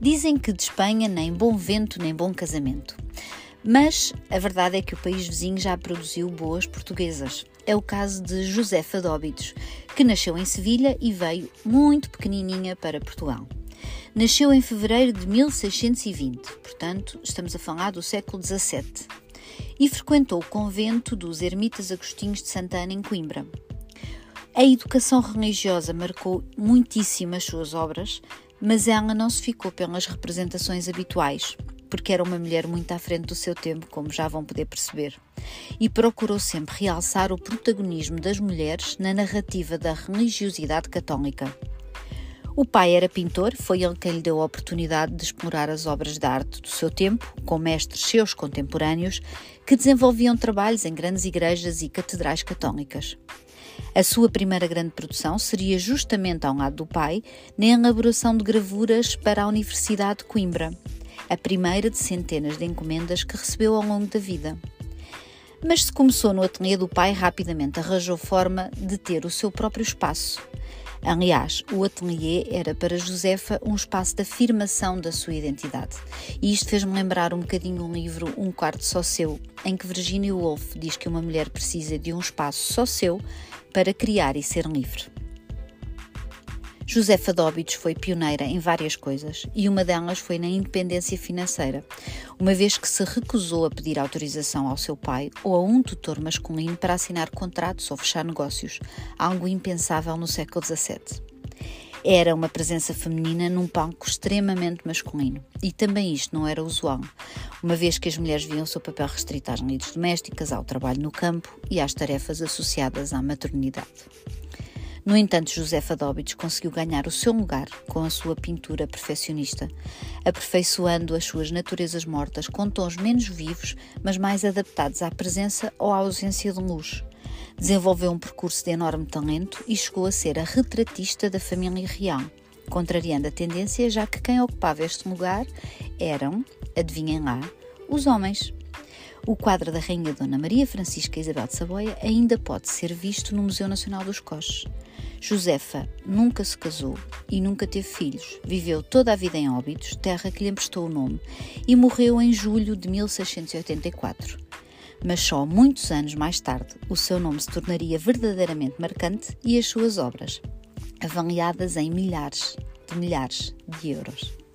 Dizem que de Espanha nem bom vento nem bom casamento. Mas a verdade é que o país vizinho já produziu boas portuguesas. É o caso de Josefa Dóbitos, que nasceu em Sevilha e veio muito pequenininha para Portugal. Nasceu em fevereiro de 1620, portanto, estamos a falar do século XVII, e frequentou o convento dos Ermitas Agostinhos de Santana, em Coimbra. A educação religiosa marcou muitíssimo as suas obras, mas ela não se ficou pelas representações habituais, porque era uma mulher muito à frente do seu tempo, como já vão poder perceber, e procurou sempre realçar o protagonismo das mulheres na narrativa da religiosidade católica. O pai era pintor, foi ele quem lhe deu a oportunidade de explorar as obras de arte do seu tempo, com mestres seus contemporâneos, que desenvolviam trabalhos em grandes igrejas e catedrais católicas. A sua primeira grande produção seria justamente ao lado do pai, na elaboração de gravuras para a Universidade de Coimbra, a primeira de centenas de encomendas que recebeu ao longo da vida. Mas se começou no ateliê do pai, rapidamente arranjou forma de ter o seu próprio espaço. Aliás, o ateliê era para Josefa um espaço de afirmação da sua identidade. E isto fez-me lembrar um bocadinho um livro Um Quarto Só Seu, em que Virginia Woolf diz que uma mulher precisa de um espaço só seu para criar e ser livre. Josefa Dóbitos foi pioneira em várias coisas e uma delas foi na independência financeira, uma vez que se recusou a pedir autorização ao seu pai ou a um tutor masculino para assinar contratos ou fechar negócios, algo impensável no século XVII. Era uma presença feminina num palco extremamente masculino e também isto não era usual, uma vez que as mulheres viam o seu papel restrito às lides domésticas, ao trabalho no campo e às tarefas associadas à maternidade. No entanto, Josefa Dóbitos conseguiu ganhar o seu lugar com a sua pintura perfeccionista, aperfeiçoando as suas naturezas mortas com tons menos vivos, mas mais adaptados à presença ou à ausência de luz. Desenvolveu um percurso de enorme talento e chegou a ser a retratista da família real, contrariando a tendência, já que quem ocupava este lugar eram, adivinhem lá, os homens. O quadro da Rainha Dona Maria Francisca Isabel de Saboia ainda pode ser visto no Museu Nacional dos Coches. Josefa nunca se casou e nunca teve filhos. Viveu toda a vida em Óbidos, terra que lhe emprestou o nome, e morreu em julho de 1684. Mas só muitos anos mais tarde o seu nome se tornaria verdadeiramente marcante e as suas obras, avaliadas em milhares de milhares de euros.